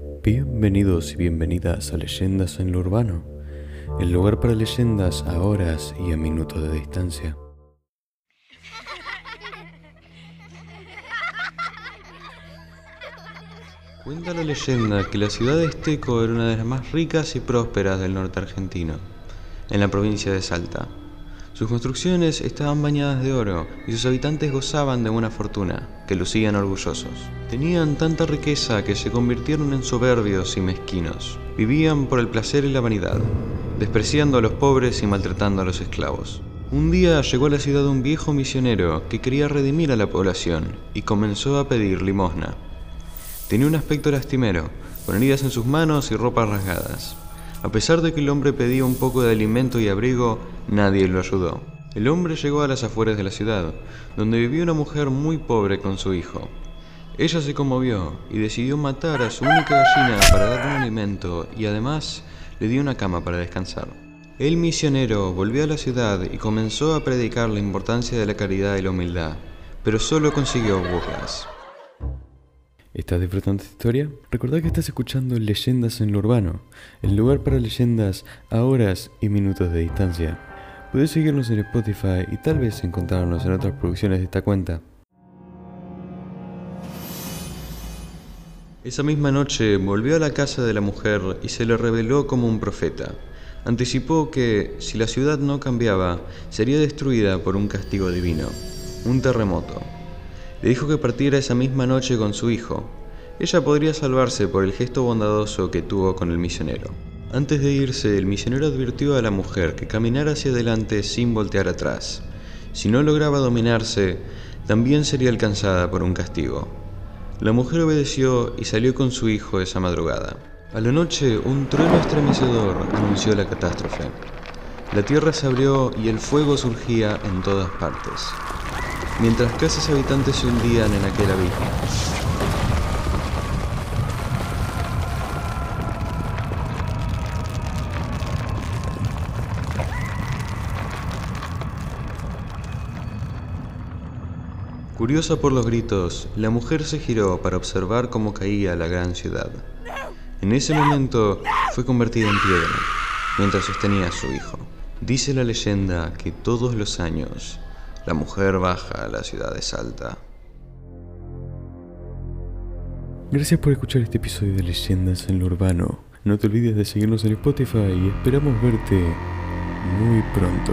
Bienvenidos y bienvenidas a Leyendas en lo Urbano, el lugar para leyendas a horas y a minutos de distancia. Cuenta la leyenda que la ciudad de Esteco era una de las más ricas y prósperas del norte argentino, en la provincia de Salta. Sus construcciones estaban bañadas de oro y sus habitantes gozaban de buena fortuna, que lucían orgullosos. Tenían tanta riqueza que se convirtieron en soberbios y mezquinos. Vivían por el placer y la vanidad, despreciando a los pobres y maltratando a los esclavos. Un día llegó a la ciudad un viejo misionero que quería redimir a la población y comenzó a pedir limosna. Tenía un aspecto lastimero, con heridas en sus manos y ropas rasgadas. A pesar de que el hombre pedía un poco de alimento y abrigo, nadie lo ayudó. El hombre llegó a las afueras de la ciudad, donde vivía una mujer muy pobre con su hijo. Ella se conmovió y decidió matar a su única gallina para darle un alimento y además le dio una cama para descansar. El misionero volvió a la ciudad y comenzó a predicar la importancia de la caridad y la humildad, pero solo consiguió burlas. ¿Estás disfrutando esta historia? Recordad que estás escuchando Leyendas en lo Urbano, el lugar para leyendas a horas y minutos de distancia. Puedes seguirnos en Spotify y tal vez encontrarnos en otras producciones de esta cuenta. Esa misma noche volvió a la casa de la mujer y se le reveló como un profeta. Anticipó que, si la ciudad no cambiaba, sería destruida por un castigo divino, un terremoto. Le dijo que partiera esa misma noche con su hijo. Ella podría salvarse por el gesto bondadoso que tuvo con el misionero. Antes de irse, el misionero advirtió a la mujer que caminara hacia adelante sin voltear atrás. Si no lograba dominarse, también sería alcanzada por un castigo. La mujer obedeció y salió con su hijo esa madrugada. A la noche, un trueno estremecedor anunció la catástrofe. La tierra se abrió y el fuego surgía en todas partes mientras casas habitantes se hundían en aquel abismo. Curiosa por los gritos, la mujer se giró para observar cómo caía la gran ciudad. En ese momento fue convertida en piedra, mientras sostenía a su hijo. Dice la leyenda que todos los años la mujer baja a la ciudad de Salta. Gracias por escuchar este episodio de Leyendas en lo Urbano. No te olvides de seguirnos en Spotify y esperamos verte muy pronto.